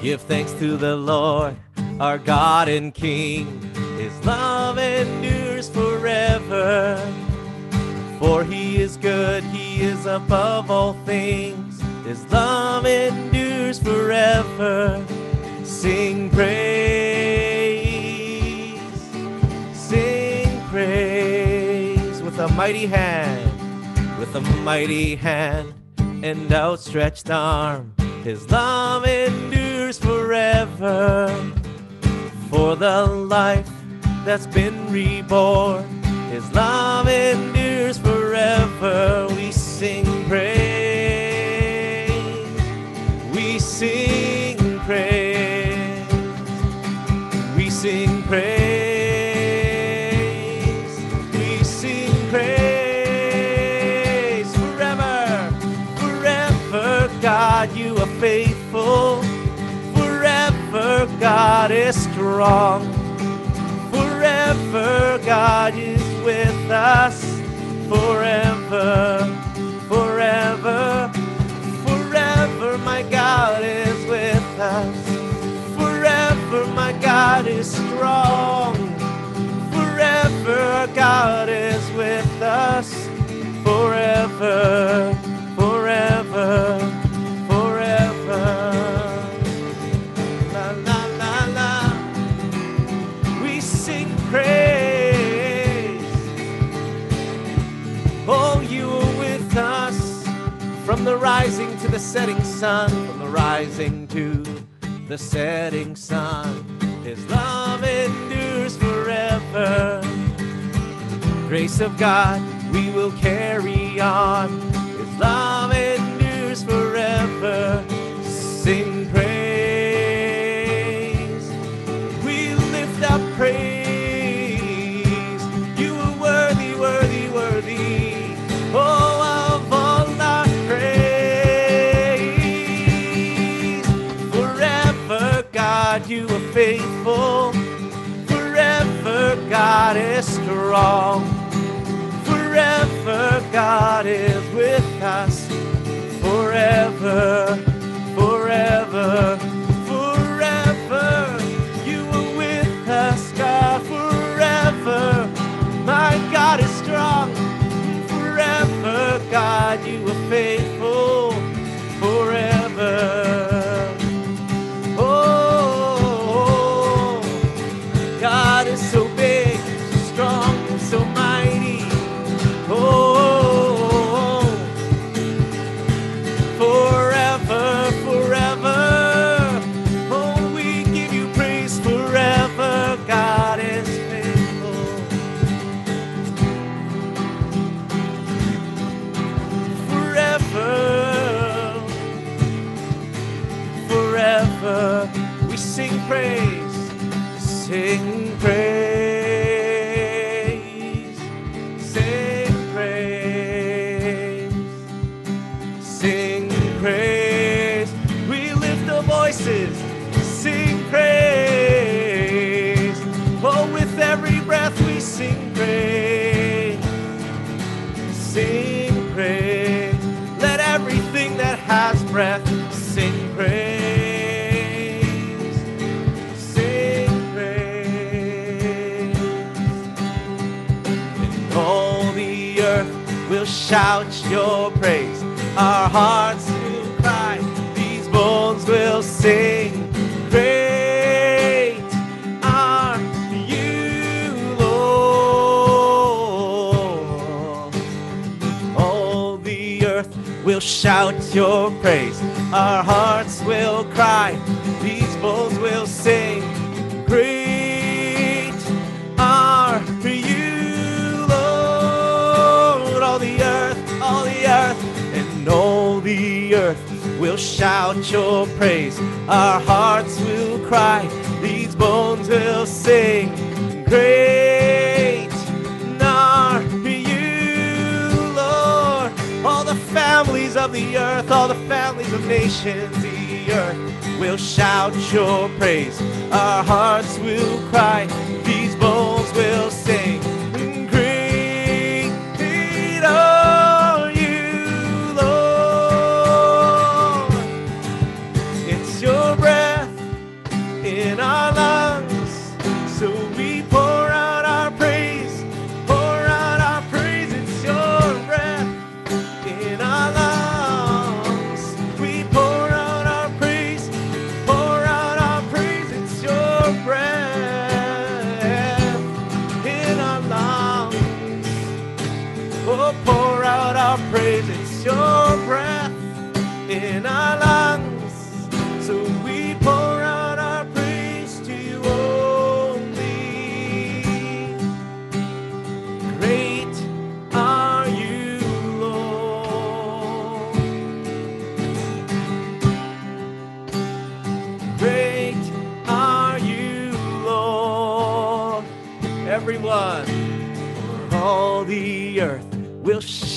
Give thanks to the Lord, our God and King. His love endures forever. For he is good, he is above all things. His love endures forever. Sing praise, sing praise with a mighty hand, with a mighty hand and outstretched arm. His love endures forever. For the life that's been reborn, His love endures forever. We sing praise, God is strong. Forever, God is with us. Forever, forever, forever, my God is with us. Forever, my God is strong. Forever, God is with us. Forever, setting sun, from the rising to the setting sun. His love endures forever. Grace of God, we will carry on. His love strong. Shout your praise. Our hearts will cry, these bones will sing. Great are you, Lord. All the earth will shout your praise. Our hearts will cry, these bones earth will shout your praise. Our hearts will cry, these bones will sing. Great are you, Lord. All the families of the earth, all the families of nations, the earth will shout your praise. Our hearts will cry,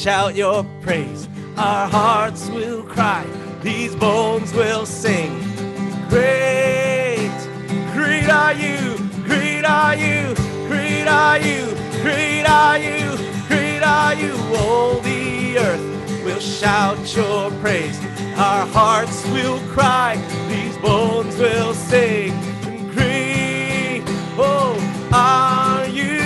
shout your praise. Our hearts will cry, these bones will sing. Great, great are you, great are you, great are you, great are you, great are you. All the earth will shout your praise. Our hearts will cry, these bones will sing. Great, oh, are you,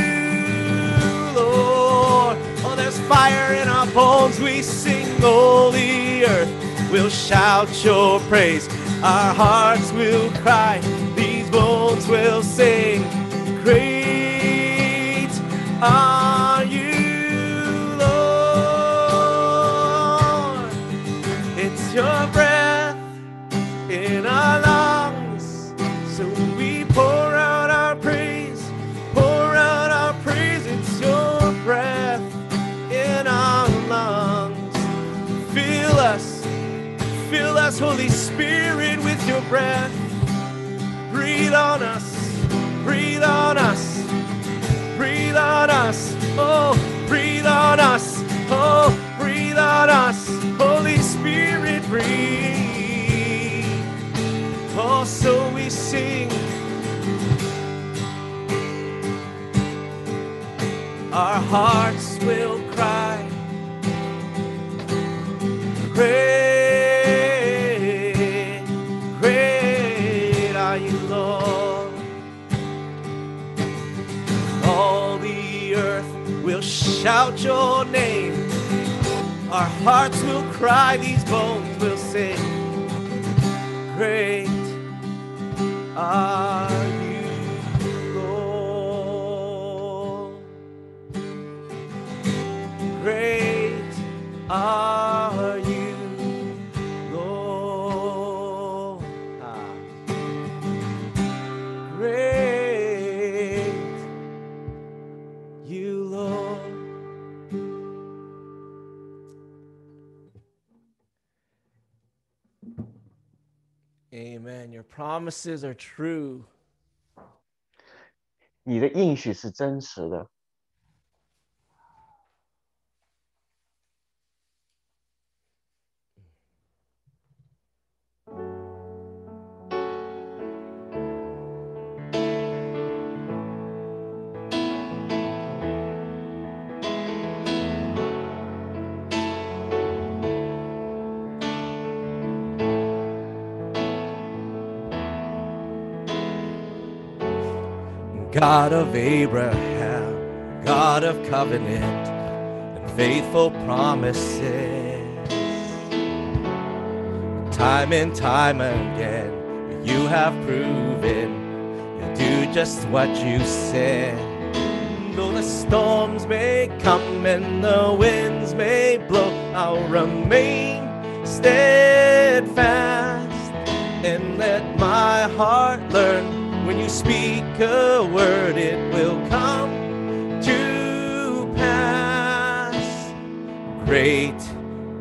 fire in our bones. We sing, all the earth will shout your praise. Our hearts will cry, these bones will sing. Great are you, Lord. It's your breath in our lungs. Us, Holy Spirit, with your breath. Breathe on us, breathe on us, breathe on us. Oh, breathe on us. Oh, breathe on us. Holy Spirit, breathe. Oh, so we sing. Our hearts will cry. Great, shout your name. Our hearts will cry, these bones will sing. Great are you, Lord. Great are Amen. Your promises are true. 你的应许是真实的。 God of Abraham, God of covenant and faithful promises. Time and time again, you have proven you do just what you said. Though the storms may come and the winds may blow, I'll remain steadfast and let my heart learn when you speak a word, it will come to pass. Great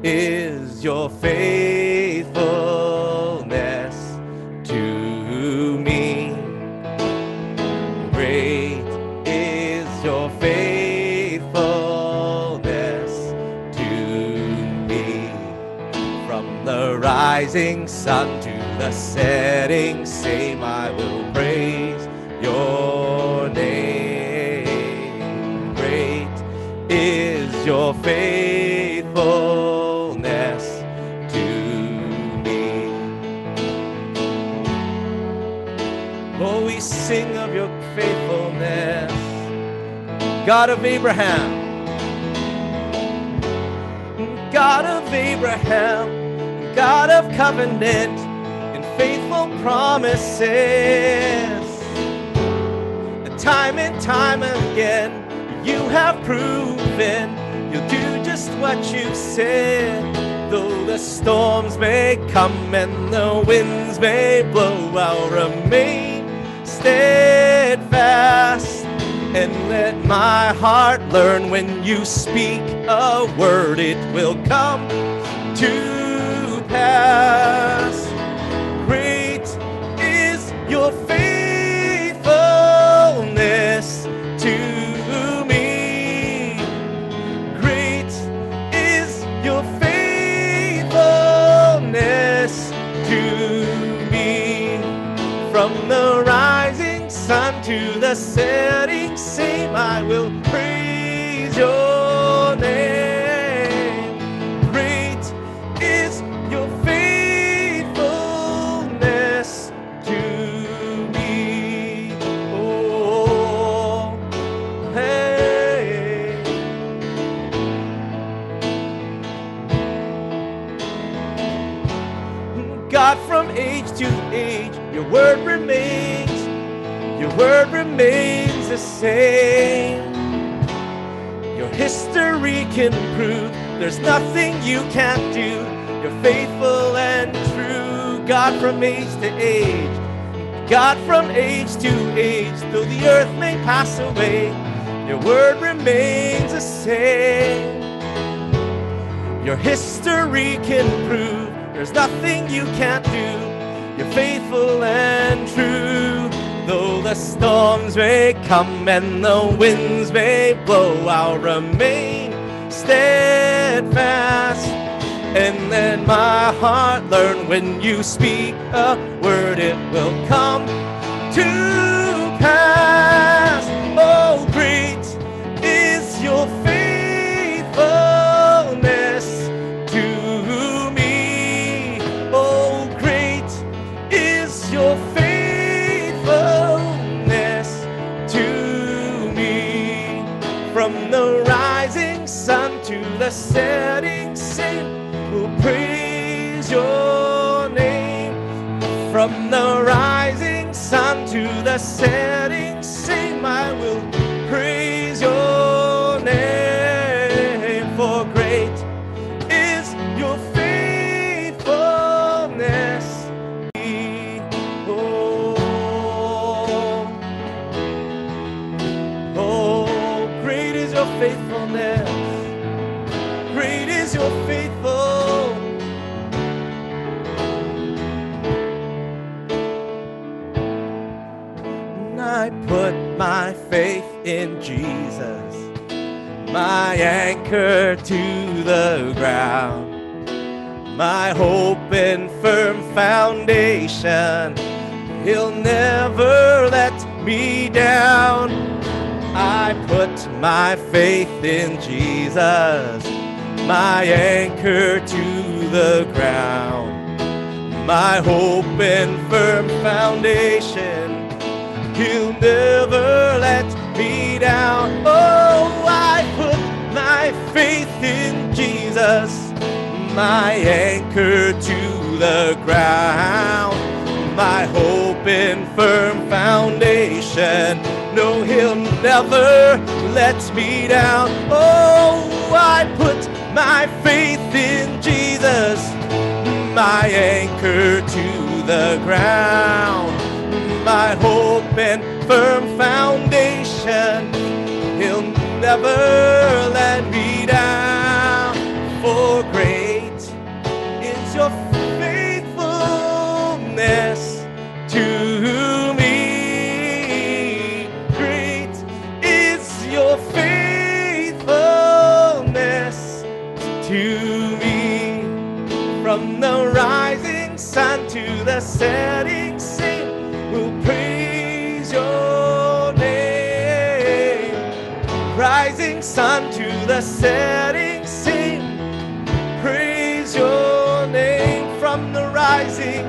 is your faithfulness to me. Great is your faithfulness to me. From the rising sun to the setting your name. Great is your faithfulness to me. Oh, we sing of your faithfulness, God of Abraham. God of Abraham, God of covenant and faithful promises. Time and time again, you have proven you'll do just what you've said. Though the storms may come and the winds may blow, I'll remain steadfast. And let my heart learn when you speak a word, it will come to pass. Great is your faithfulness to the setting same, I will praise your name. Great is your faithfulness to me. Oh, hey. God, from age to age, your word remains, word remains the same. Your history can prove there's nothing you can't do. You're faithful and true, God, from age to age. God, from age to age, though the earth may pass away, your word remains the same. Your history can prove there's nothing you can't do. You're faithful and true. Though the storms may come and the winds may blow, I'll remain steadfast. And let my heart learn when you speak a word, it will come to setting sun, we'll praise your name. From the rising sun to the setting faith in Jesus, my anchor to the ground, my hope and firm foundation. He'll never let me down. I put my faith in Jesus, my anchor to the ground, my hope and firm foundation. He'll never let me down. Oh, I put my faith in Jesus, my anchor to the ground, my hope and firm foundation. No, he'll never let me down. Oh, I put my faith in Jesus, my anchor to the ground, my hope and firm foundation. He'll never let me down. For great is your faithfulness to me. Great is your faithfulness to me. From the rising sun to the setting sun to the setting sun, praise your name from the rising.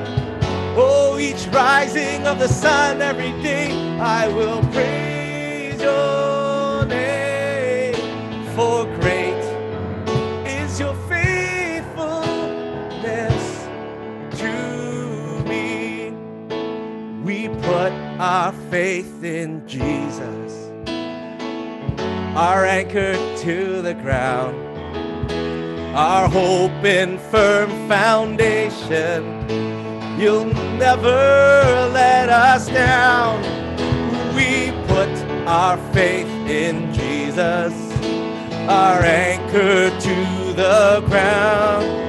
Oh, each rising of the sun every day, I will praise your name. For great is your faithfulness to me. We put our faith in Jesus, our anchor to the ground, our hope and firm foundation. You'll never let us down. We put our faith in Jesus, our anchor to the ground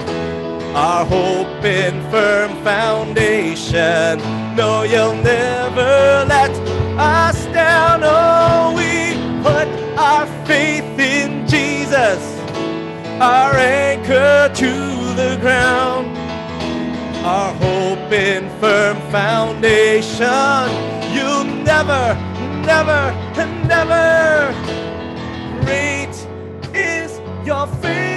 our hope and firm foundation. No, you'll never let us down. Oh, we put our faith in Jesus, our anchor to the ground. Our hope in firm foundation. You'll never, never, never. Great is your faithfulness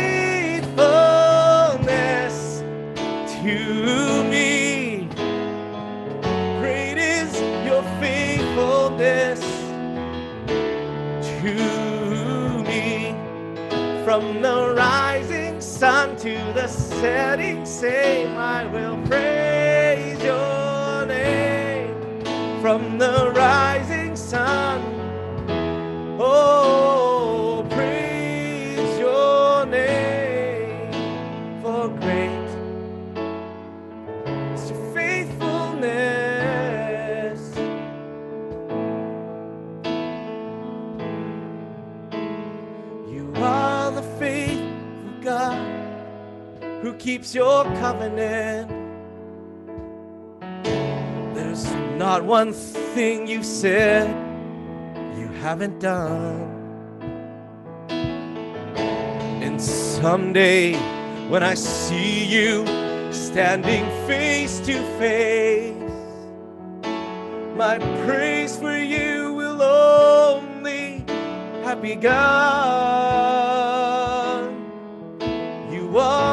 From the rising sun to the setting same, I will praise your name. From the rising keeps your covenant. There's not one thing you've said you haven't done. And someday, when I see you standing face to face, my praise for you will only have begun. You are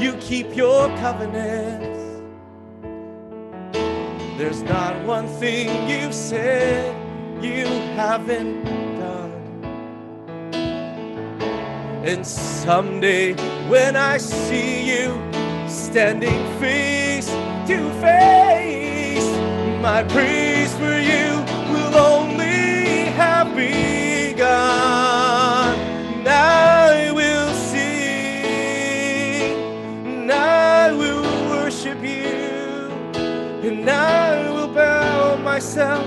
you keep your covenants. There's not one thing you've said you haven't done. And someday, when I see you standing face to face, my praise for you will only have begun. And I will bow myself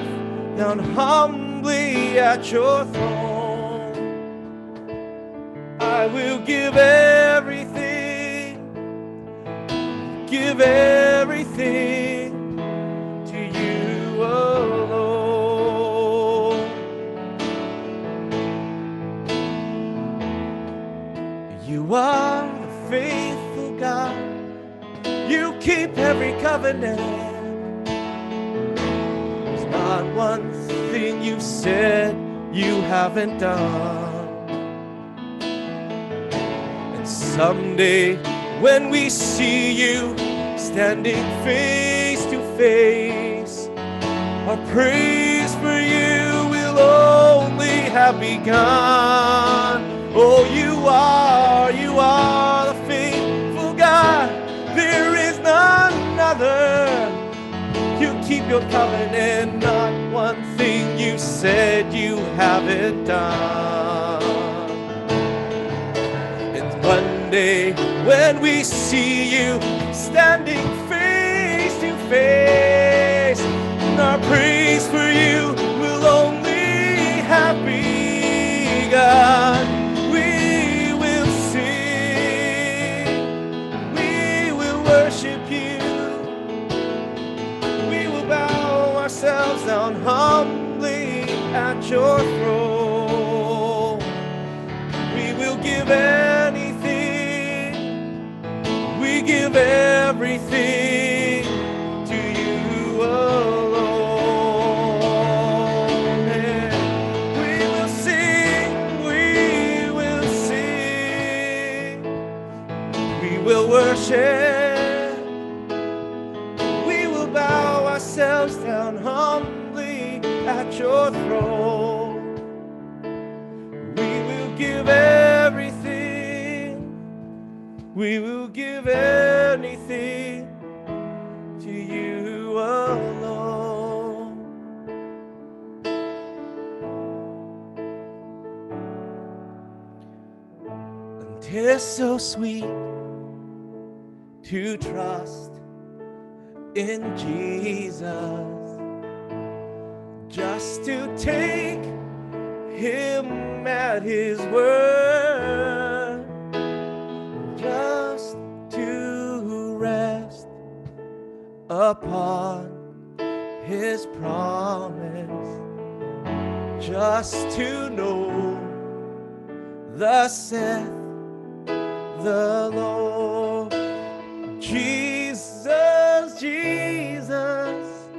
down humbly at your throne. I will give everything, give everything to you alone. You are the faithful God, you keep every covenant. One thing you've said you haven't done. And someday, when we see you standing face to face, our praise for you will only have begun. Oh, you are, you are the faithful God. There is none other. You keep your covenant, said you have it done. And one day when we see you standing face to face, our praise for you will only have begun. We will sing, we will worship you. We will bow ourselves down humbly at your throne. We will give anything, we give everything We will give anything to you alone. Tis so sweet to trust in Jesus, just to take him at his word, upon his promise, just to know the saith the Lord. Jesus, Jesus,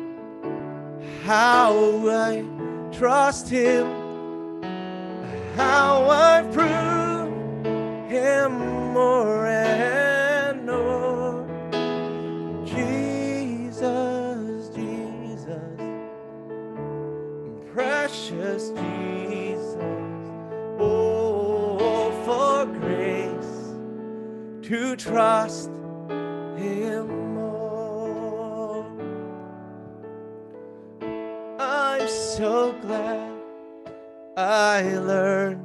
how I trust him, how I prove him more precious Jesus, oh, for grace to trust him more. I'm so glad I learned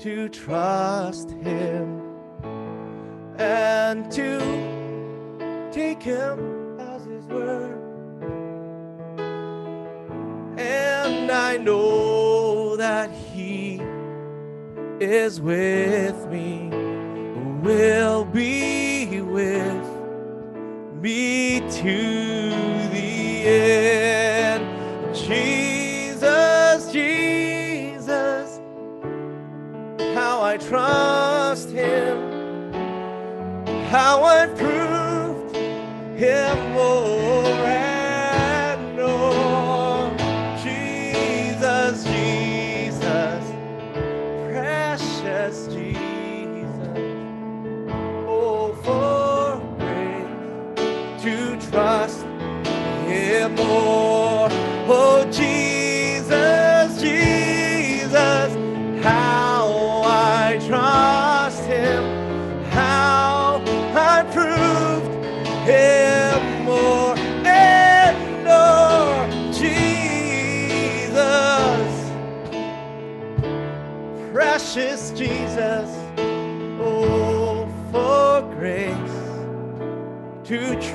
to trust him and to take him as his word. And I know that he is with me, will be with me to the end. Jesus, Jesus, how I trust him, how I proved him more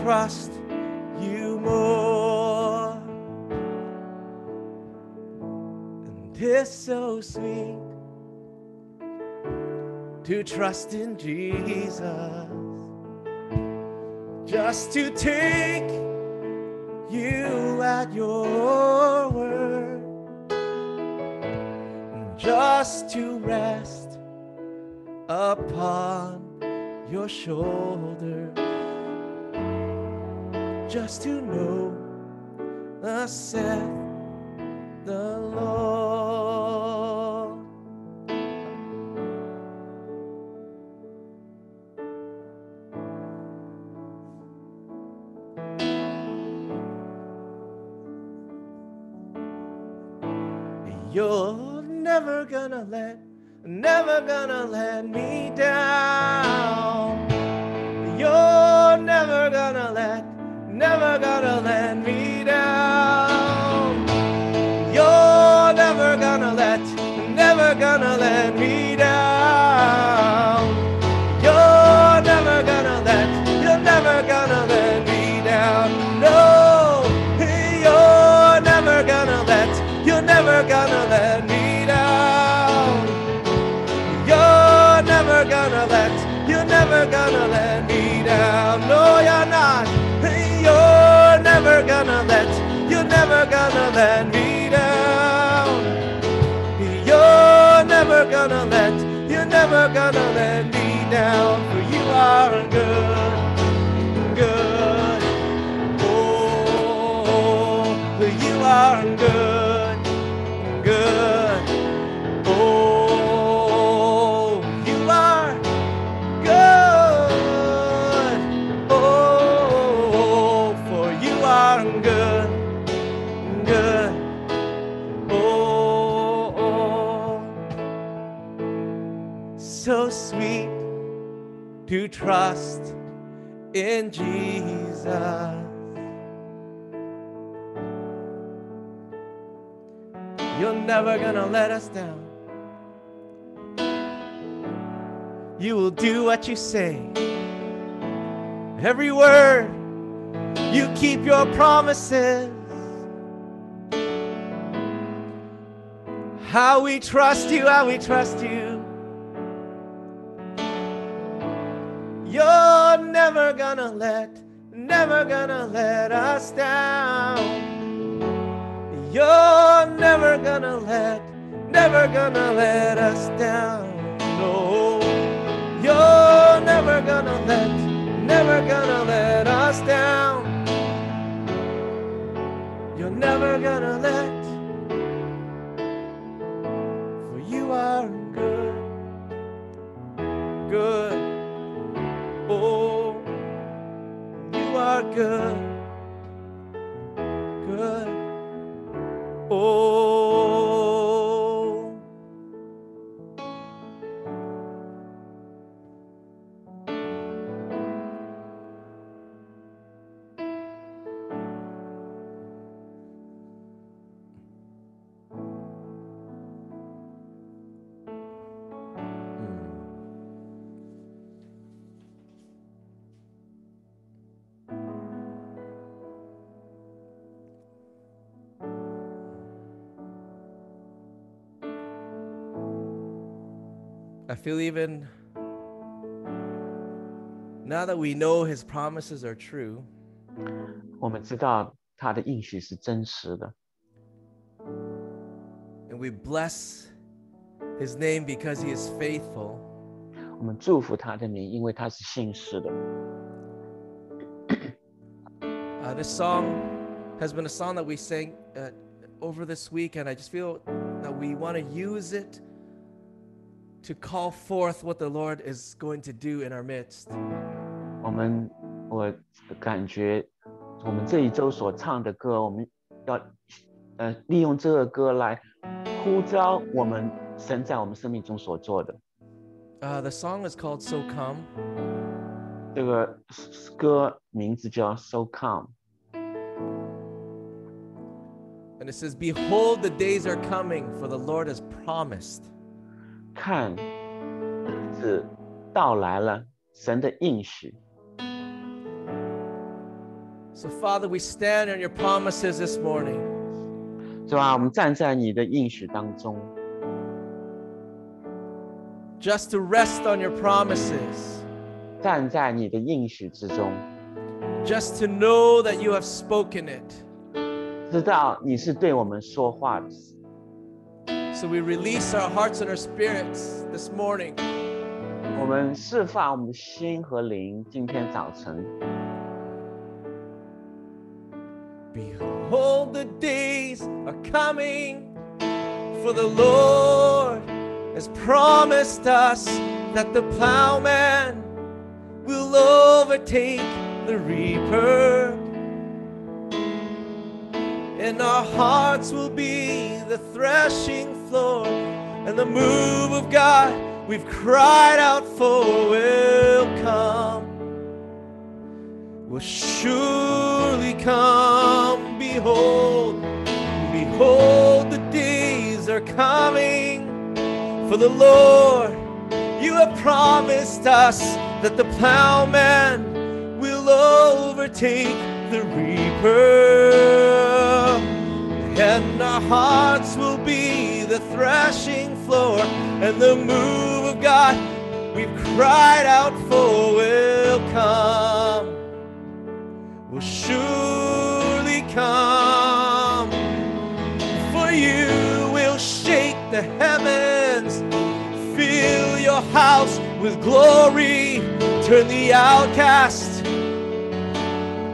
trust you more. And it's so sweet to trust in Jesus, just to take you at your word, just to rest upon your shoulder just to know the saith the Lord. You're never gonna let, never gonna let me down. You're never gonna never gonna let me gonna let me down. Trust in Jesus. You're never gonna let us down. you will do what you say. Every word, you keep your promises. How we trust you, how we trust you. You're never gonna let, never gonna let us down. You're never gonna let, never gonna let us down. No, you're never gonna let, never gonna let us down. You're never gonna let, for you are good, good. Oh, you are good. I feel even now that we know his promises are true, 我们知道他的应许是真实的， and we bless his name because he is faithful. 我们祝福他的名，因为他是信实的。 Uh, this song has been a song that we sang uh, over this week, and I just feel that we want to use it to call forth what the Lord is going to do in our midst. 我们我感觉我们这一周所唱的歌，我们要呃利用这个歌来呼召我们神在我们生命中所做的。 Uh, the song is called So Come. 这个歌名字叫《So Come》， And it says, Behold, the days are coming, for the Lord has promised. 看日子到来了，神的应许。 So, Father, we stand on your promises this morning. 是吧？我们站在你的应许当中， just to rest on your promises, 站在你的应许之中， just to know that you have spoken it. 知道你是对我们说话的。 So we release our hearts and our spirits this morning 我们释放我们的心和灵，今天早晨， Behold, the days are coming, for the Lord has promised us that the plowman will overtake the reaper, and our hearts will be the threshing floor, and the move of God we've cried out for will come will surely come. Behold, behold, the days are coming for the Lord. You have promised us that the plowman will overtake the reaper, and our hearts will be the threshing floor, and the move of God we've cried out for will come will surely come. For you will shake the heavens, fill your house with glory, turn the outcast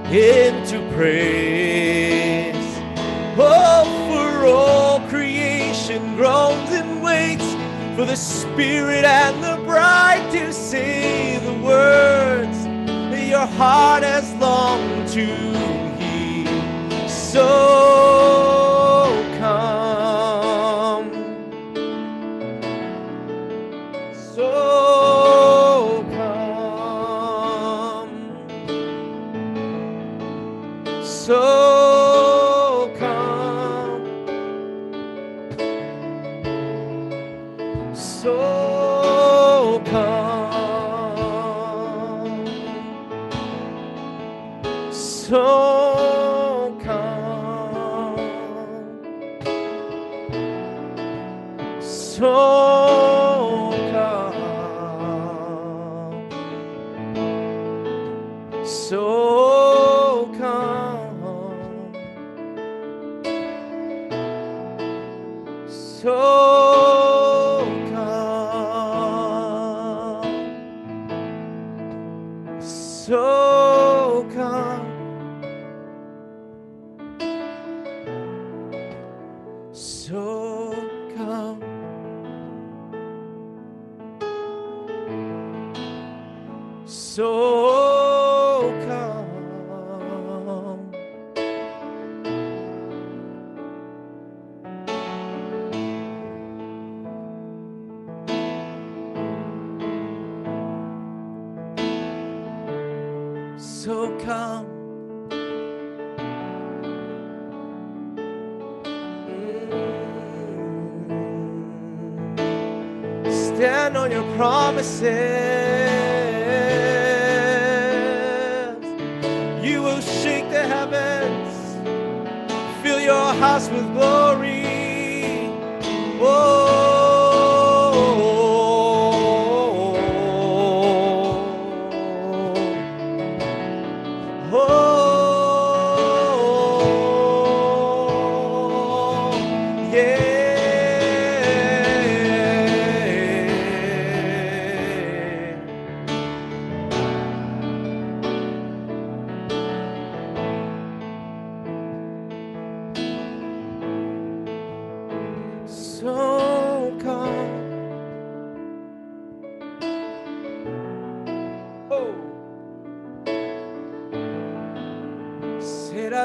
into praise. Oh, for all creation groans and waits for the Spirit and the bride to say the words that your heart has longed to hear. So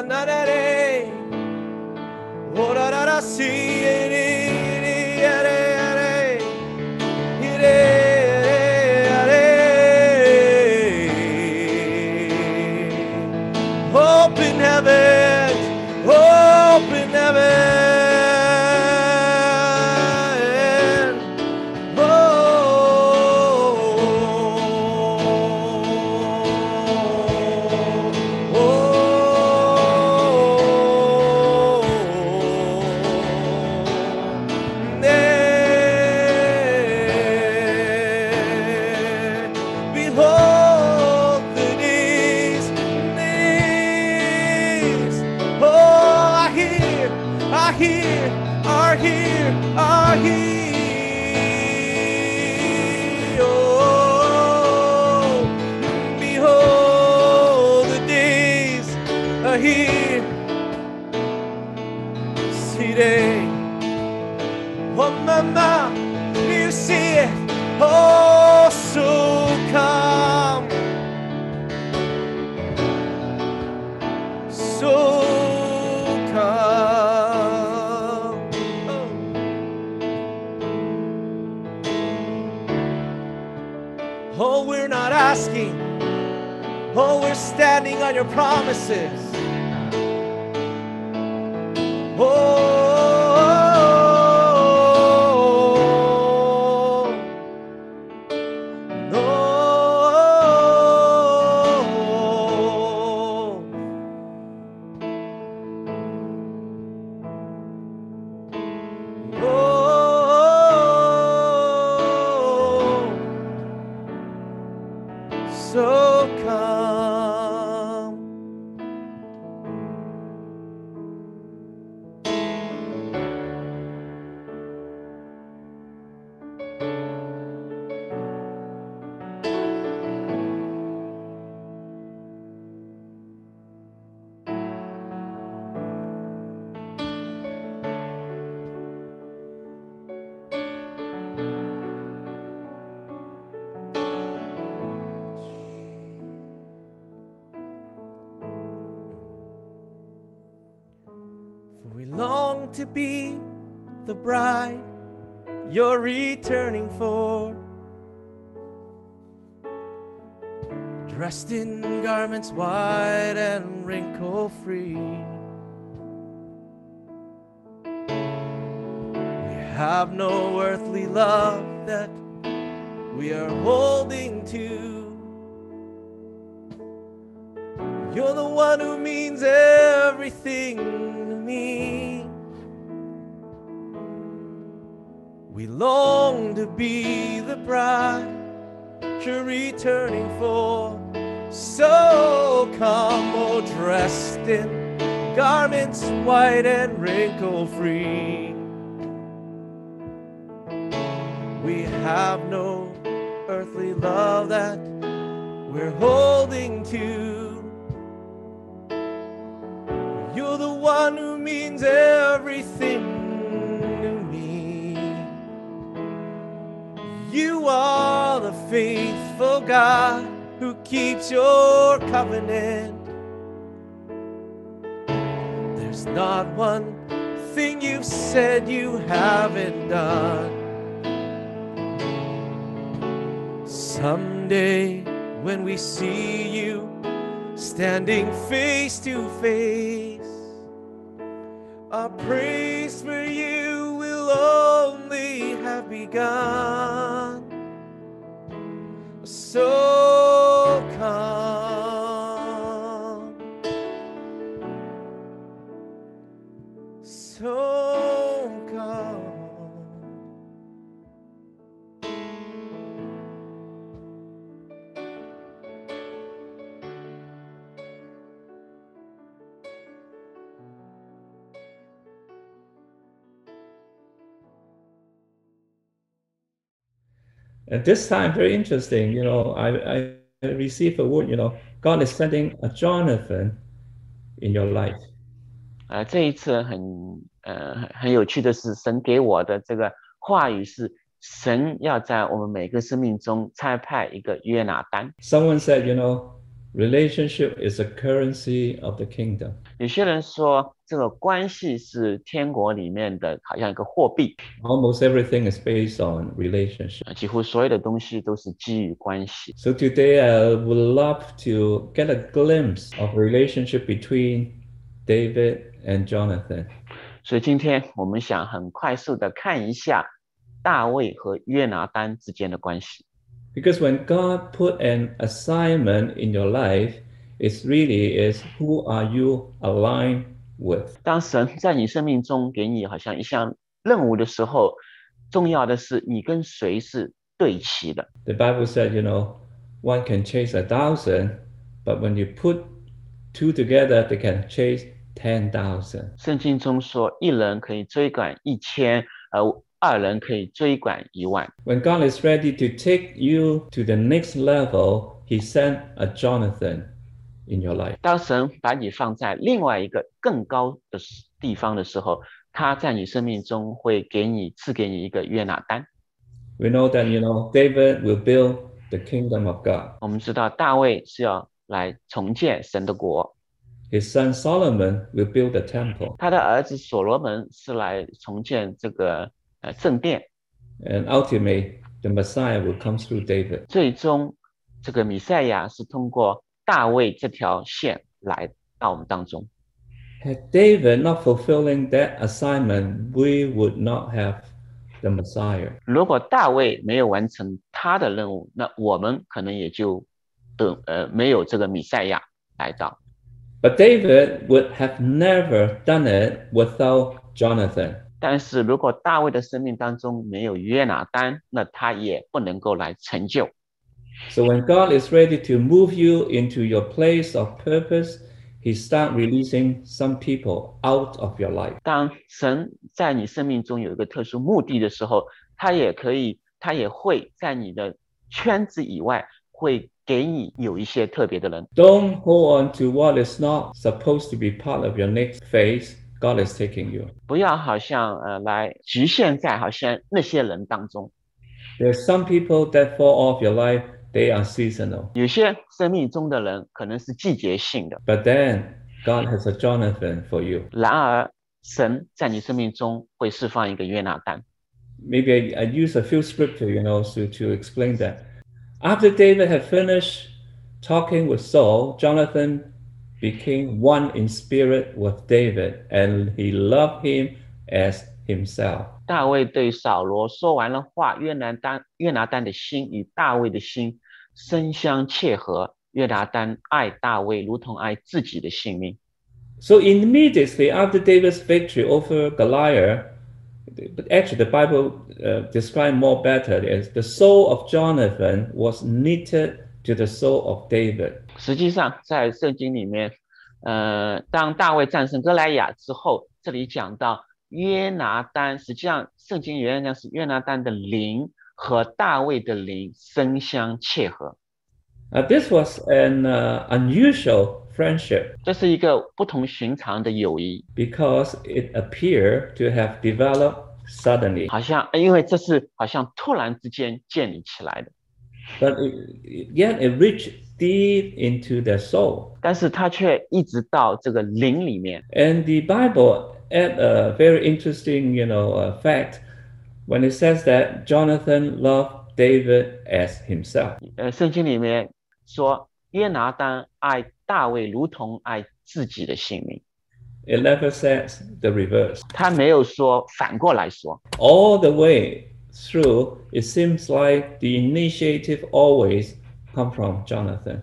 Not. na you're returning for. Dressed in garments white and wrinkle free. We have no earthly love that we are holding to. You're the one who means everything to me. be the bride you're returning for. So come all dressed in garments white and wrinkle free. We have no earthly love that we're holding to. You're the one who means it. Faithful God who keeps your covenant. There's not one thing you've said you haven't done. Someday, when we see you standing face to face, our praise for you will only have begun. At this time, very interesting. You know, I, I received a word. You know, God is sending a Jonathan in your life. 呃，这一次很呃很很有趣的是，神给我的这个话语是，神要在我们每个生命中差派一个约拿单。 Someone said, you know, relationship is a currency of the kingdom. 有些人说，这个关系是天国里面的，好像一个货币， Almost everything is based on relationship. 呃几乎所有的东西都是基于关系。 So today I would love to get a glimpse of relationship between David and Jonathan. 所以今天我们想很快速的看一下大卫和约拿单之间的关系。 Because when God put an assignment in your life, it really is who are you aligned with. 当神在你生命中给你好像一项任务的时候，重要的是你跟谁是对齐的。 The Bible said, you know, one can chase a thousand, but when you put two together, they can chase 10,000. 圣经中说，一人可以追赶一千，呃， 二人可以追赶一万。When God is ready to take you to the next level, He sent a Jonathan in your life. 当神把你放在另外一个更高的地方的时候，他在你生命中会给你赐给你一个约拿单。We know that, you know, David will build the kingdom of God. 我们知道大卫是要来重建神的国，His son Solomon will build the temple. 他的儿子所罗门是来重建这个呃正殿， And ultimately, the Messiah will come through David. 最终这个弥赛亚是通过大卫这条线来到我们当中。 Had David not fulfilling that assignment, we would not have the Messiah. 如果大卫没有完成他的任务，那我们可能也就等呃没有这个弥赛亚来到。 But David would have never done it without Jonathan. 但是如果大卫的生命当中没有约拿单，那他也不能够来成就。 So when God is ready to move you into your place of purpose, He start releasing some people out of your life. 当神在你生命中有一个特殊目的的时候，他也可以，他也会在你的圈子以外，会给你有一些特别的人。 Don't hold on to what is not supposed to be part of your next phase. God is taking you. 不要好像呃来局限在好像那些人当中。 There's some people that fall off your life, they are seasonal. 有些生命中的人可能是季节性的， But then God has a Jonathan for you. 然而神在你生命中会释放一个约拿单。 Maybe I, I use a few scripture, you know, to, to explain that. After David had finished talking with Saul, Jonathan became one in spirit with David, and he loved him as himself. 大卫对扫罗说完了话，约拿单约拿单的心与大卫的心深相切合，约拿单爱大卫如同爱自己的性命。 So immediately after David's victory over Goliath, but actually the Bible uh, describes more better as the soul of Jonathan was knitted to the soul of David. 实际上，在圣经里面，呃，当大卫战胜歌莱雅之后，这里讲到约拿丹，实际上圣经原来讲是约拿丹的灵和大卫的灵深相切合， Uh, this was an uh, unusual friendship 这是一个不同寻常的友谊， because it appeared to have developed suddenly, 好像因为这是好像突然之间建立起来的， but it, yet it reached deep into their soul. 但是它却一直到这个灵里面。 And the Bible add a very interesting, you know, uh, fact when it says that Jonathan loved David as himself. 呃，圣经里面说约拿丹爱大卫如同爱自己的性命， It never says the reverse. 他没有说反过来说。 All the way through, it seems like the initiative always come from Jonathan.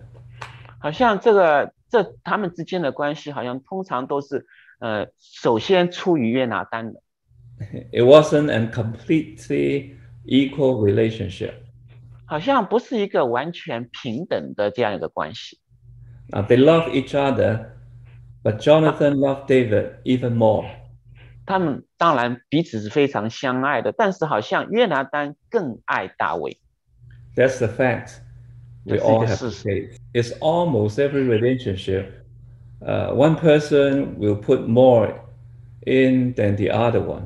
好像这个这他们之间的关系，好像通常都是呃，首先出于约拿丹的， It wasn't a completely equal relationship. 好像不是一个完全平等的这样一个关系。 Now, they love each other, but Jonathan loved David even more. 他们当然彼此是非常相爱的，但是好像约拿丹更爱大卫， That's the fact we 这是一 all 个 have 事 to 实。 face. It's almost every relationship. Uh, one person will put more in than the other one.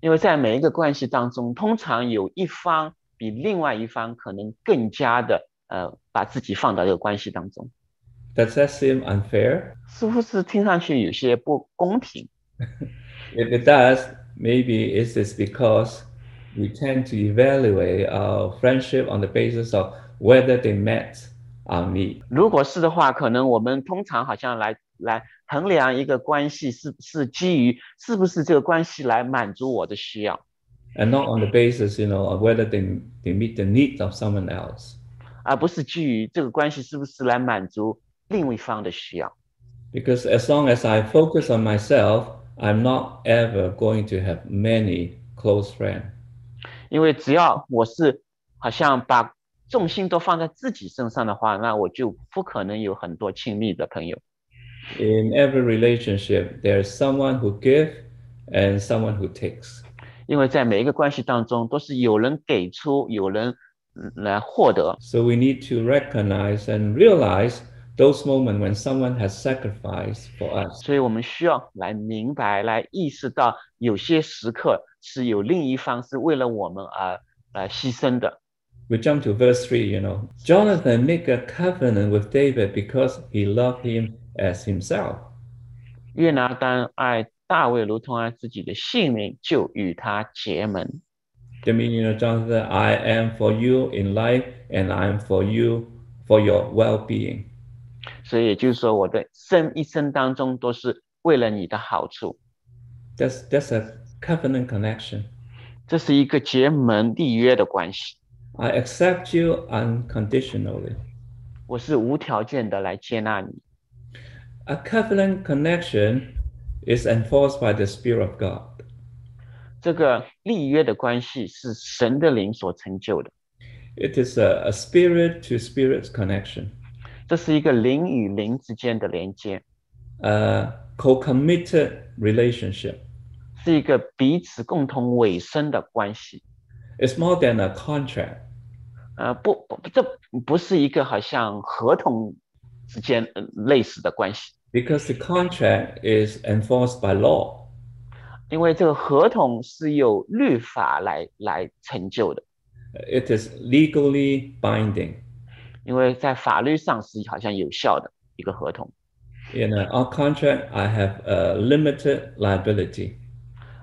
因为在每一个关系当中，通常有一方比另外一方可能更加的呃把自己放到这个关系当中， Does that seem unfair? 似乎是听上去有些不公平。 If it does, maybe it is because we tend to evaluate our friendship on the basis of whether they met our need. 如果是的话，可能我们通常好像来来衡量一个关系是是基于是不是这个关系来满足我的需要， and not on the basis, you know, of whether they, they meet the needs of someone else. 而不是基于这个关系是不是来满足另一方的需要。 Because as long as I focus on myself, I'm not ever going to have many close friends. 因为只要我是好像把 重心都放在自己身上的话，那我就不可能有很多亲密的朋友。In every relationship, there's someone who gives and someone who takes. 因为在每一个关系当中，都是有人给出，有人嗯来获得。So we need to recognize and realize those moments when someone has sacrificed for us. 所以我们需要来明白、来意识到，有些时刻是有另一方是为了我们而来牺牲的。We jump to verse 3, you know. Jonathan make a covenant with David because he loved him as himself. 约拿丹爱大卫如同爱自己的性命，就与他结盟。 I mean, you know, Jonathan, I am for you in life and I am for you for your well-being. 所以也就是说，我的生一生当中都是为了你的好处。 That's that's a covenant connection. 这是一个结盟立约的关系， I accept you unconditionally. 我是无条件的来接纳你。 A covenant connection is enforced by the Spirit of God. 这个立约的关系是神的灵所成就的， It is a, a spirit to spirit connection, 这是一个灵与灵之间的连接， a co-committed relationship. 是一个彼此共同委身的关系。 It's more than a contract. 呃，不不，这不是一个好像合同之间呃类似的关系， Because the contract is enforced by law. 因为这个合同是由律法来来成就的， It is legally binding. 因为在法律上是好像有效的一个合同。 In a, our contract, I have a limited liability.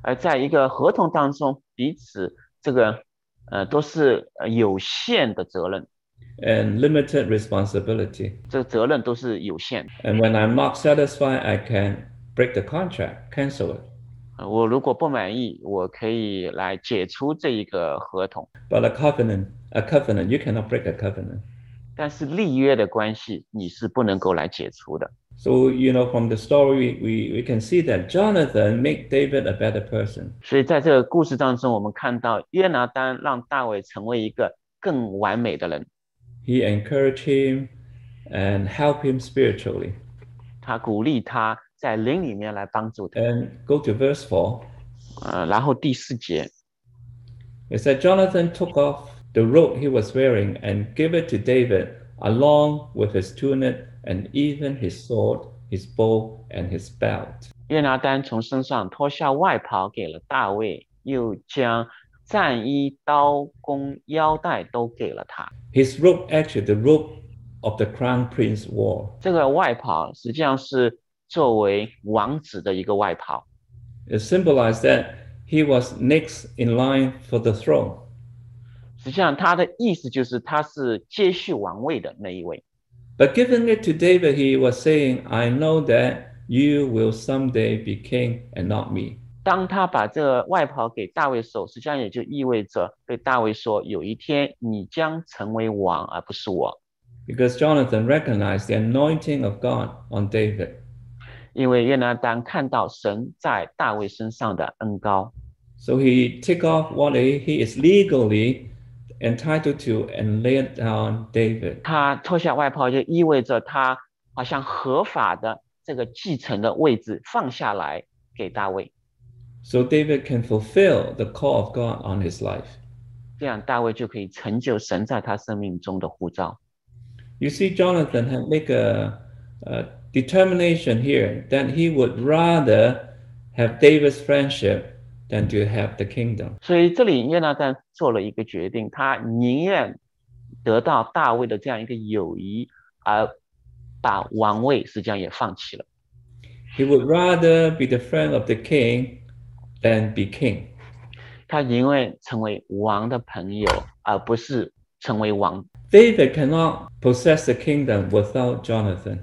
而在一个合同当中，彼此 这个呃都是呃有限的责任，and limited responsibility. 这个责任都是有限的。And when I'm not satisfied, I can break the contract, cancel it. 呃我如果不满意，我可以来解除这一个合同。But a covenant, a covenant, you cannot break a covenant. 但是立约的关系，你是不能够来解除的。 So, you know, from the story, we, we can see that Jonathan made David a better person. 所以在这个故事当中，我们看到约拿丹让大卫成为一个更完美的人， He encouraged him and help him spiritually. 他鼓励他在灵里面来帮助他。 And go to verse 4. 呃，然后第四节， It said Jonathan took off the robe he was wearing and gave it to David, along with his tunic and even his sword, his bow, and his belt. 约拿丹从身上脱下外袍给了大卫，又将战衣、刀弓、腰带都给了他。 His robe, actually, the robe of the crown prince wore. 这个外袍实际上是作为王子的一个外袍， It symbolized that he was next in line for the throne. 实际上他的意思就是他是接续王位的那一位。But giving it to David, he was saying, "I know that you will someday be king and not me." 当他把这个外袍给大卫手，实际上也就意味着对大卫说：“有一天你将成为王，而不是我。” Because Jonathan recognized the anointing of God on David. 因为约拿丹看到神在大卫身上的恩膏。So he took off what he is legally entitled to and laid down David. 他脱下外袍就意味着他好像合法的这个继承的位置放下来给大卫， So David can fulfill the call of God on his life. 这样大卫就可以成就神在他生命中的呼召。 You see, Jonathan had make a, a determination here that he would rather have David's friendship than to have the kingdom. 所以这里约拿丹做了一个决定，他宁愿得到大卫的这样一个友谊，而把王位实际上也放弃了。He would rather be the friend of the king than be king. 他宁愿成为王的朋友，而不是成为王。David cannot possess the kingdom without Jonathan.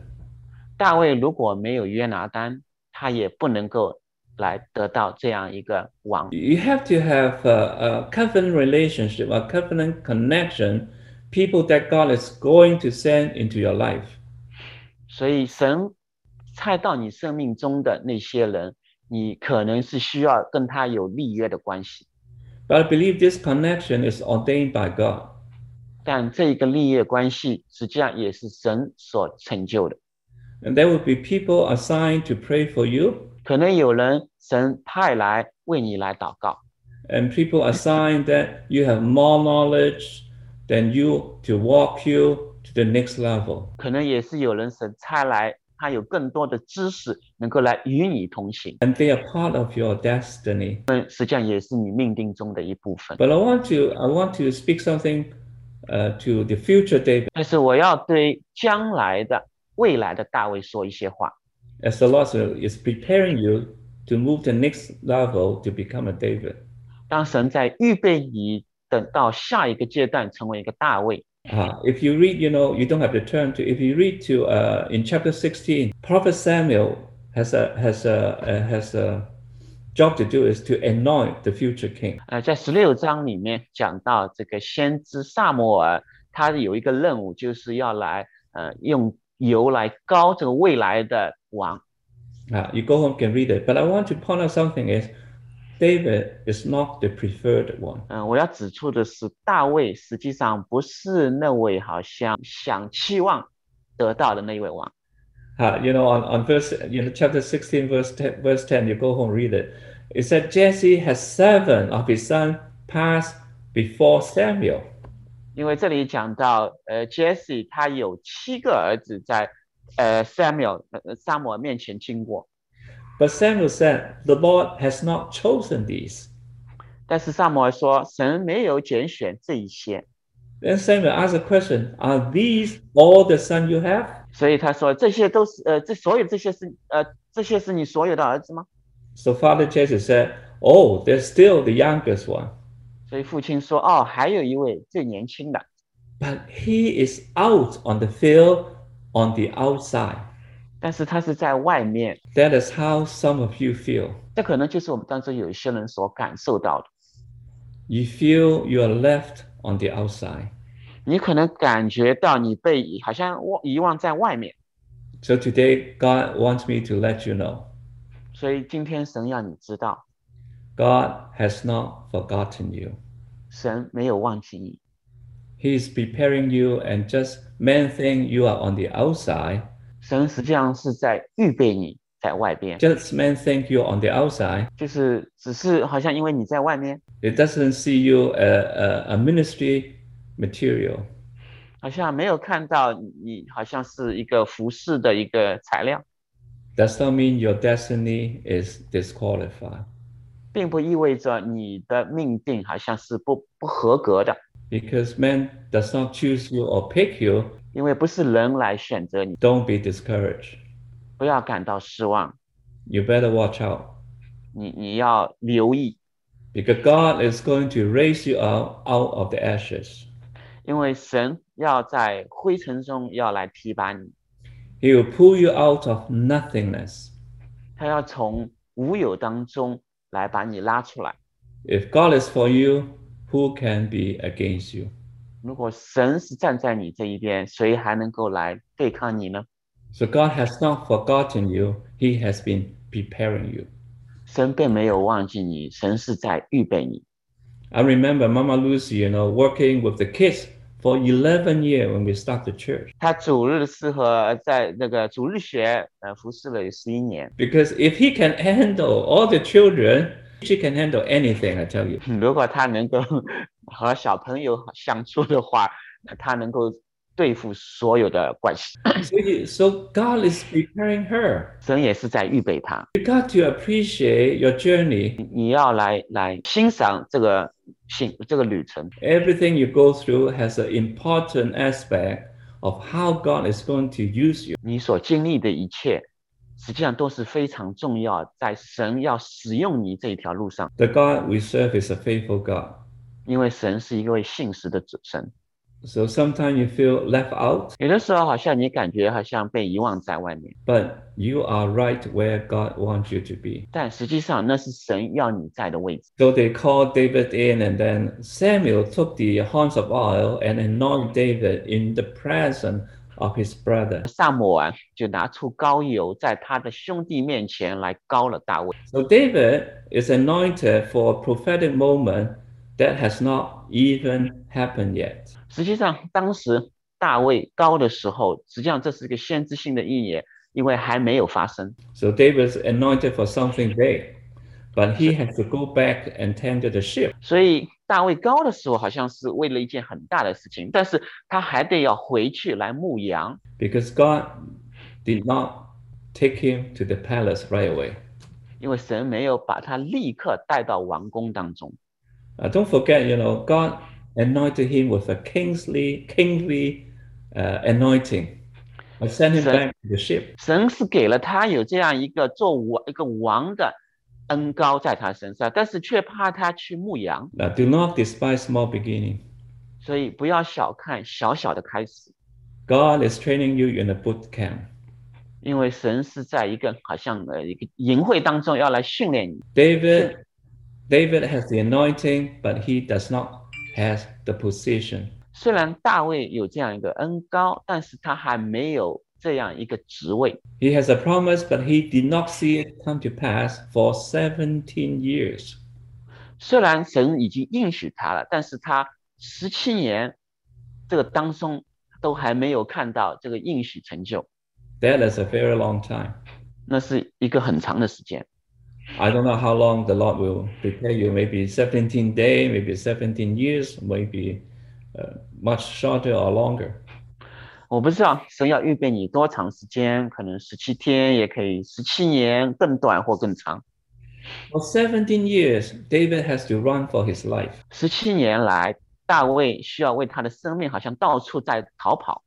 大卫如果没有约拿丹，他也不能够 来得到这样一个王。 You have to have a, a covenant relationship, a covenant connection, people that God is going to send into your life. 所以神猜到你生命中的那些人，你可能是需要跟他有立约的关系， But I believe this connection is ordained by God. 但这一个立约关系实际上也是神所成就的。 And there will be people assigned to pray for you, 可能有人神派来为你来祷告， and people assigned that you have more knowledge than you to walk you to the next level. 可能也是有人神差来，他有更多的知识能够来与你同行， And they are part of your destiny. 实际上也是你命定中的一部分。 But I want to I want to speak something uh, to the future David. 但是我要对将来的、未来的大卫说一些话。 as the Lord is preparing you to move the next level to become a David. 当神在预备你等到下一个阶段成为一个大卫， Uh, if you read, you know, you don't have to turn to. If you read to uh, in chapter 16, Prophet Samuel has a has a uh, has a job to do is to anoint the future king. 呃，在十六章里面讲到这个先知萨摩尔，他有一个任务，就是要来呃用油来膏这个未来的 王。 Uh, you go home can read it. But I want to point out something is David is not the preferred one. 嗯、我要指出的是，大卫实际上不是那位好像想期望得到的那一位王。 Uh, you know, on, on verse, you know, chapter 16, verse 10, verse 10, you go home, read it. It said Jesse has seven of his sons pass before Samuel. 因为这里讲到，呃，Jesse 他有七个儿子在， 呃，Samuel 呃萨摩尔面前经过， But Samuel said, The Lord has not chosen these. 但是萨摩尔说，神没有拣选这一些， Then Samuel asked a question Are these all the sons you have? 所以他说这些都是，呃，这所有这些是，呃，这些是你所有的儿子吗？ So Father Jesse said, Oh, there's still the youngest one. 所以父亲说，哦，还有一位最年轻的， But he is out on the field on the outside. 但是他是在外面， That is how some of you feel. 这可能就是我们当中有一些人所感受到的。 You feel you are left on the outside. 你可能感觉到你被好像忘遗忘在外面， So today, God wants me to let you know 所以今天神要你知道， God has not forgotten you. 神没有忘记你， He is preparing you and just Men think you are on the outside. 神实际上是在预备你在外边。Just main thing you are on the outside. 就是只是好像因为你在外面。It doesn't see you a a, a ministry material. 好像没有看到你，好像是一个服事的一个材料。Does not mean your destiny is disqualified. 并不意味着你的命定好像是不不合格的。Because man does not choose you or pick you, 因为不是人来选择你， don't be discouraged. 不要感到失望， You better watch out. 你你要留意， Because God is going to raise you up out of the ashes. 因为神要在灰尘中要来提拔你， He will pull you out of nothingness. 他要从无有当中来把你拉出来。 If God is for you, who can be against you? 如果神是站在你这一边，谁还能够来对抗你呢？ So God has not forgotten you, He has been preparing you. 神并没有忘记你，神是在预备你。 I remember Mama Lucy, you know, working with the kids for 11 years when we start the church. 他主日适合在那个主日学呃服侍了有十一年。 Because if He can handle all the children, she can handle anything, I tell you. 如果他能够和小朋友相处的话，那他能够对付所有的关系。 So, you- so God is preparing her. 神也是在预备他。 You got to appreciate your journey. 你要来来欣赏这个行这个旅程。 Everything you go through has an important aspect of how God is going to use you. 你所经历的一切， 实际上都是非常重要，在神要使用你这一条路上， The God we serve is a faithful God. 因为神是一位信实的主神。 So sometimes you feel left out, 有的时候好像你感觉好像被遗忘在外面， but you are right where God wants you to be. 但实际上那是神要你在的位置。 So they called David in, and then Samuel took the horns of oil and anointed David in the presence of his brother. 萨摩啊，就拿出膏油，在他的兄弟面前来膏了大卫。 So David is anointed for a prophetic moment that has not even happened yet. 实际上，当时大卫膏的时候，实际上这是一个先知性的预言，因为还没有发生。 So David is anointed for something big, but he has to go back and tend to the sheep. 所以大卫高的时候，好像是为了一件很大的事情，但是他还得要回去来牧羊， because God did not take him to the palace right away. 因为神没有把他立刻带到王宫当中。 Uh, don't forget, you know, God anointed him with a kingly, kingly uh, anointing. I sent him So- back to the ship. 神是给了他有这样一个做王一个王的 恩高在他身上，但是却怕他去牧羊 do not despise small beginning. 所以不要小看小小的开始，God is training you in a boot camp. 因为神是在一个好像呃一个营会当中要来训练你。David, David has the anointing, but he does not have the position. 虽然大卫有这样一个恩高，但是他还没有这样一个职位。 He has a promise, but he did not see it come to pass for 17 years. 虽然神已经应许他了，但是他十七年这个当中都还没有看到这个应许成就， That is a very long time. 那是一个很长的时间。 I don't know how long the Lord will prepare you. Maybe 17 days, maybe 17 years, maybe uh, much shorter or longer. 我不知道神要预备你多长时间，可能十七天，也可以十七年，更短或更长。 For 17 years, David has to run for his life. 十七年来，大卫需要为他的生命好像到处在逃跑。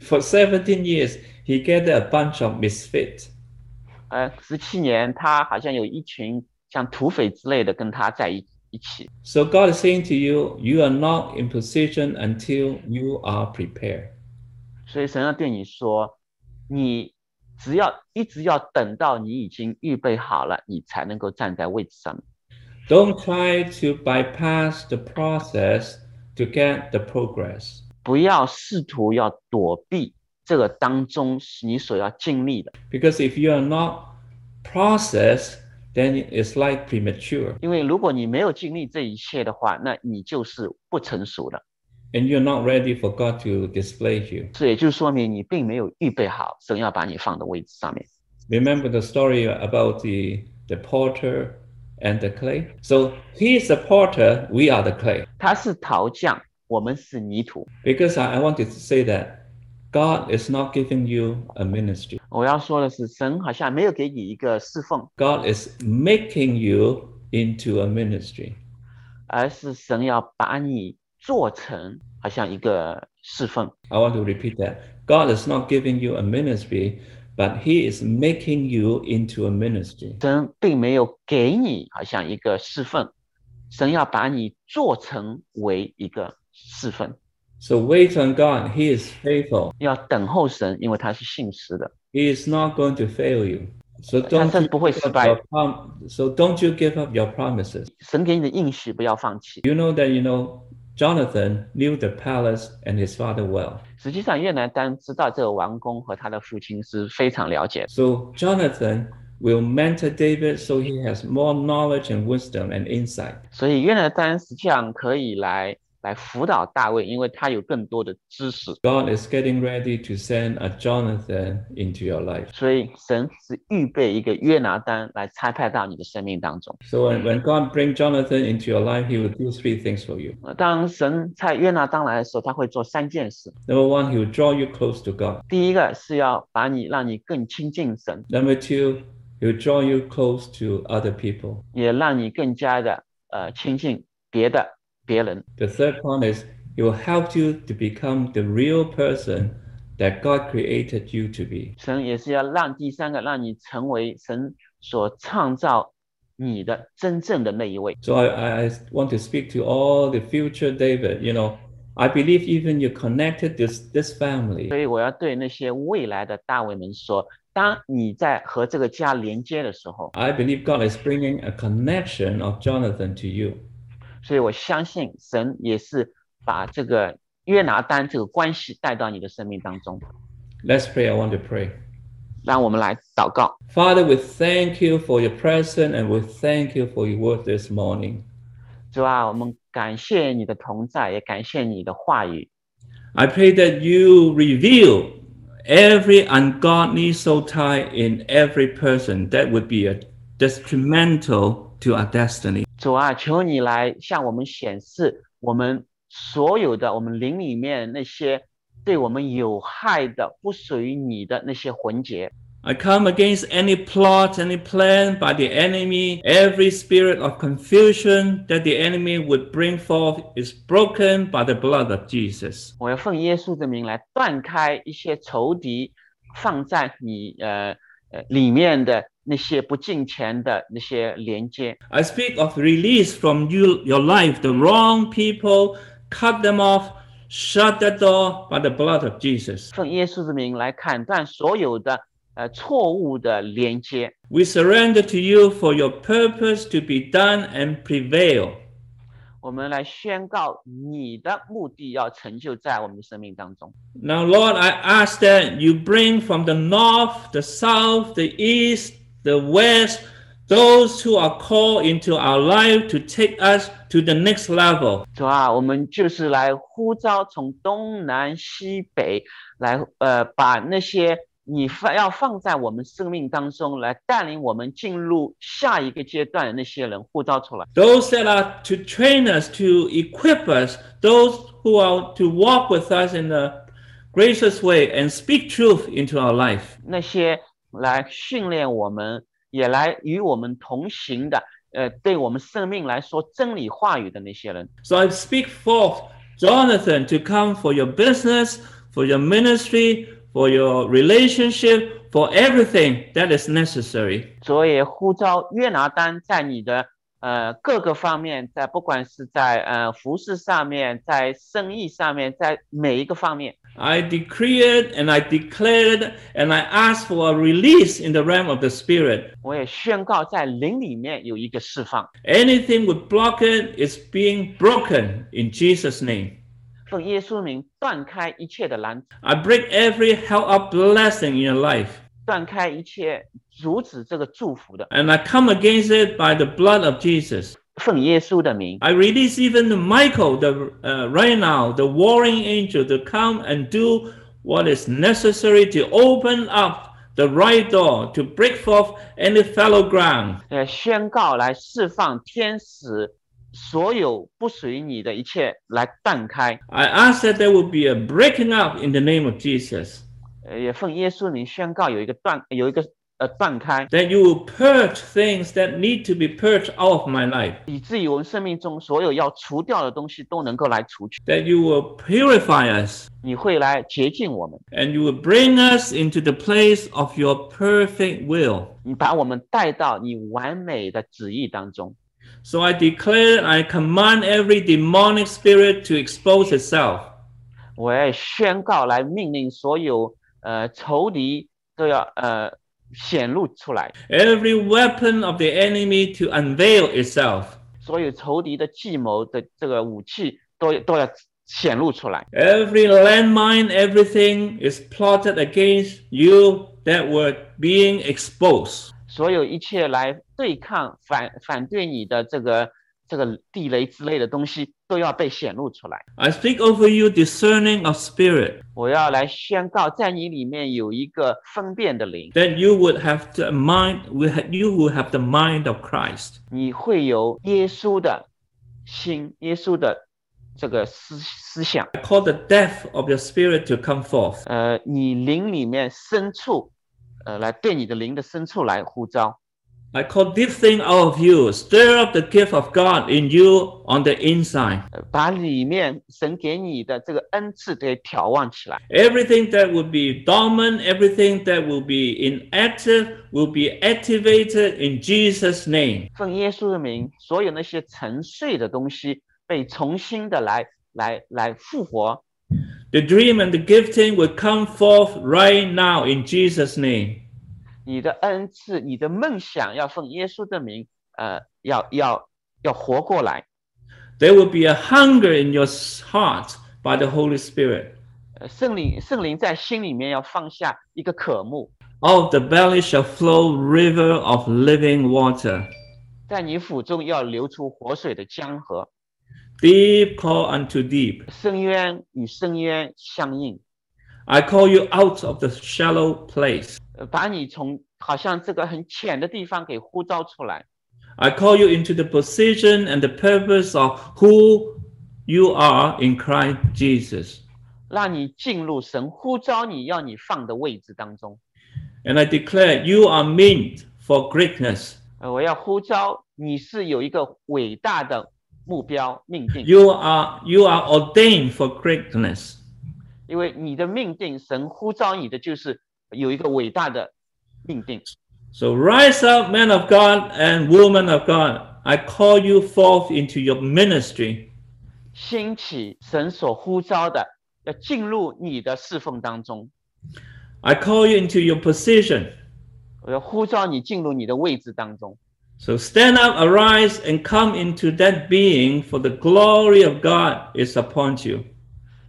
For 17 years, he gathered a bunch of misfits. 呃，十七年他好像有一群像土匪之类的跟他在一一起。 So God is saying to you, you are not in position until you are prepared. 所以神要对你说，你只要一直要等到你已经预备好了，你才能够站在位置上面。Don't try to bypass the process to get the progress. 不要试图要躲避这个当中你所要经历的，Because if you are not processed, then it's like premature. 因为如果你没有经历这一切的话，那你就是不成熟的。and you're not ready for God to display you. 这也就说明你并没有预备好神要把你放的位置上面。 Remember the story about the, the porter and the clay? So he is the porter, we are the clay. 他是陶匠，我们是泥土。 Because I, I want to say that God is not giving you a ministry. 我要说的是，神好像没有给你一个侍奉， God is making you into a ministry. 而是神要把你 做成好像一个侍奉。 I want to repeat that. God is not giving you a ministry, but He is making you into a ministry. 神并没有给你好像一个侍奉，神要把你做成为一个侍奉， So wait on God. He is faithful. 要等候神，因为他是信实的。 He is not going to fail you. So 他 don't 真 you 不会 give 失 up 败 your。prom- so don't you give up your promises. 神给你的应许不要放弃。 You know that you know Jonathan knew the palace and his father well. 实际上，约拿丹知道这个王宫和他的父亲是非常了解。So Jonathan will mentor David so he has more knowledge and wisdom and insight. 所以约拿丹实际上可以来来辅导大卫，因为他有更多的知识。 God is getting ready to send a Jonathan into your life. 所以神是预备一个约拿丹来差派到你的生命当中。 So when, when God brings Jonathan into your life, he will do three things for you. 呃当神差约拿丹来的时候，他会做三件事。 Number one, he will draw you close to God. 第一个是要把你让你更亲近神， Number two, he will draw you close to other people. 也让你更加的呃亲近别的 别人。 The third point is he will help you to become the real person that God created you to be. 神也是要让第三个让你成为神所创造你的真正的那一位。 So I, I I want to speak to all the future David. You know, I believe even you connected this this family. 所以我要对那些未来的大卫们说：当你在和这个家连接的时候， I believe God is bringing a connection of Jonathan to you. 所以我相信神也是把这个约拿丹这个关系带到你的生命当中。 Let's pray. I want to pray. 让我们来祷告， Father, we thank you for your presence and we thank you for your word this morning. 主啊，我们感谢你的同在，也感谢你的话语。 I pray that you reveal every ungodly soul tie in every person that would be a detrimental to our destiny. 主啊，求你来向我们显示我们所有的我们灵里面那些对我们有害的、不属于你的那些魂结。 I come against any plot, any plan by the enemy, every spirit of confusion that the enemy would bring forth is broken by the blood of Jesus. 我要奉耶稣的名来断开一些仇敌放在你呃呃里面的 那些不敬虔的那些连接。 I speak of release from you, your life, the wrong people, cut them off, shut the door by the blood of Jesus. 奉耶稣的名来砍断所有的呃错误的连接。 We surrender to you for your purpose to be done and prevail. 我们来宣告你的目的要成就在我们的生命当中。 Now, Lord, I ask that you bring from the north, the south, the east, the west, those who are called into our life to take us to the next level. 主啊，我们就是来呼召从东南西北来，呃，把那些你放要放在我们生命当中来带领我们进入下一个阶段的那些人呼召出来。 Those that are to train us, to equip us, those who are to walk with us in a gracious way and speak truth into our life. 那些 来训练我们，也来与我们同行的，呃，对我们生命来说真理话语的那些人。So I speak forth Jonathan to come for your business, for your ministry, for your relationship, for everything that is necessary. 所以呼召约拿丹在你的呃各个方面，在不管是在呃服事上面，在生意上面，在每一个方面。I decree it and I declare it and I ask for a release in the realm of the spirit. 我也宣告在灵里面有一个释放。 Anything would block it is being broken in Jesus' name. 奉耶稣名断开一切的拦阻， I break every held up blessing in your life. 断开一切阻止这个祝福的。 And I come against it by the blood of Jesus. 奉耶稣的名， I release even Michael, the uh, right now, the warring angel, to come and do what is necessary to open up the right door to break forth any fallow ground. 呃，宣告来释放天使所有不属于你的一切来断开。 I ask that there will be a breaking up in the name of Jesus. 呃，也奉耶稣的名宣告有一个断，有一个 呃断开， That you will purge things that need to be purged out of my life. 以至于我们生命中所有要除掉的东西都能够来除去。 That you will purify us 你会来洁净我们， and you will bring us into the place of your perfect will. 你把我们带到你完美的旨意当中。 So I declare, I command every demonic spirit to expose itself. 我也宣告来命令所有呃仇敌都要呃 显露出来， Every weapon of the enemy to unveil itself. 所有仇敌的计谋的这个武器都都要显露出来。 Every landmine, everything is plotted against you that were being exposed. 所有一切来对抗、反反对你的这个这个地雷之类的东西， 都要被显露出来。I speak over you discerning of spirit, 我要来宣告，在你里面有一个分辨的灵，that you would have the mind, you would have the mind of Christ. 你会有耶稣的心、耶稣的这个思思想。I call the death of your spirit to come forth. 呃，你灵里面深处，呃，来对你的灵的深处来呼召。I call deep thing out of you, stir up the gift of God in you on the inside. 呃，把里面神给你的这个恩赐给挑旺起来。 Everything that will be dormant, everything that will be inactive, will be activated in Jesus' name. 奉耶稣的名，所有那些沉睡的东西被重新的来来来复活。 The dream and the gifting will come forth right now in Jesus' name. 你的恩赐、你的梦想要奉耶稣的名，呃，要要要活过来。 There will be a hunger in your heart by the Holy Spirit. 呃，圣灵圣灵在心里面要放下一个渴慕， Out of the belly shall flow river of living water. 在你腹中要流出活水的江河， Deep call unto deep. 深渊与深渊相应。 I call you out of the shallow place. 呃，把你从好像这个很浅的地方给呼召出来， I call you into the position and the purpose of who you are in Christ Jesus. 让你进入神呼召你要你放的位置当中。 And I declare you are meant for greatness. 呃，我要呼召你是有一个伟大的目标命定， You are you are ordained for greatness. 因为你的命定，神呼召你的就是 有一个伟大的命定。 So rise up, men of God and women of God. I call you forth into your ministry. 兴起神所呼召的，要进入你的侍奉当中。 I call you into your position. 我要呼召你进入你的位置当中。 So stand up, arise, and come into that being, for the glory of God is upon you.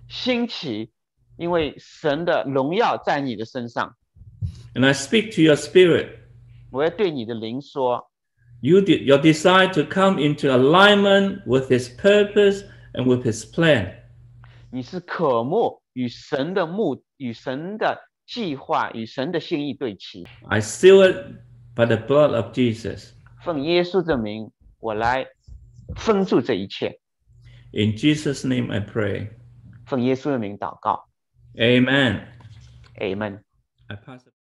兴起， 因为神的荣耀在你的身上。 And I speak to your spirit. 我要对你的灵说， You de- your desire to come into alignment with His purpose and with His plan. 你是渴慕与神的目、与神的计划、与神的心意对齐。 I seal it by the blood of Jesus. 奉耶稣的名，我来封住这一切。 In Jesus' name I pray. 奉耶稣的名祷告 Amen.，Amen。I pass it.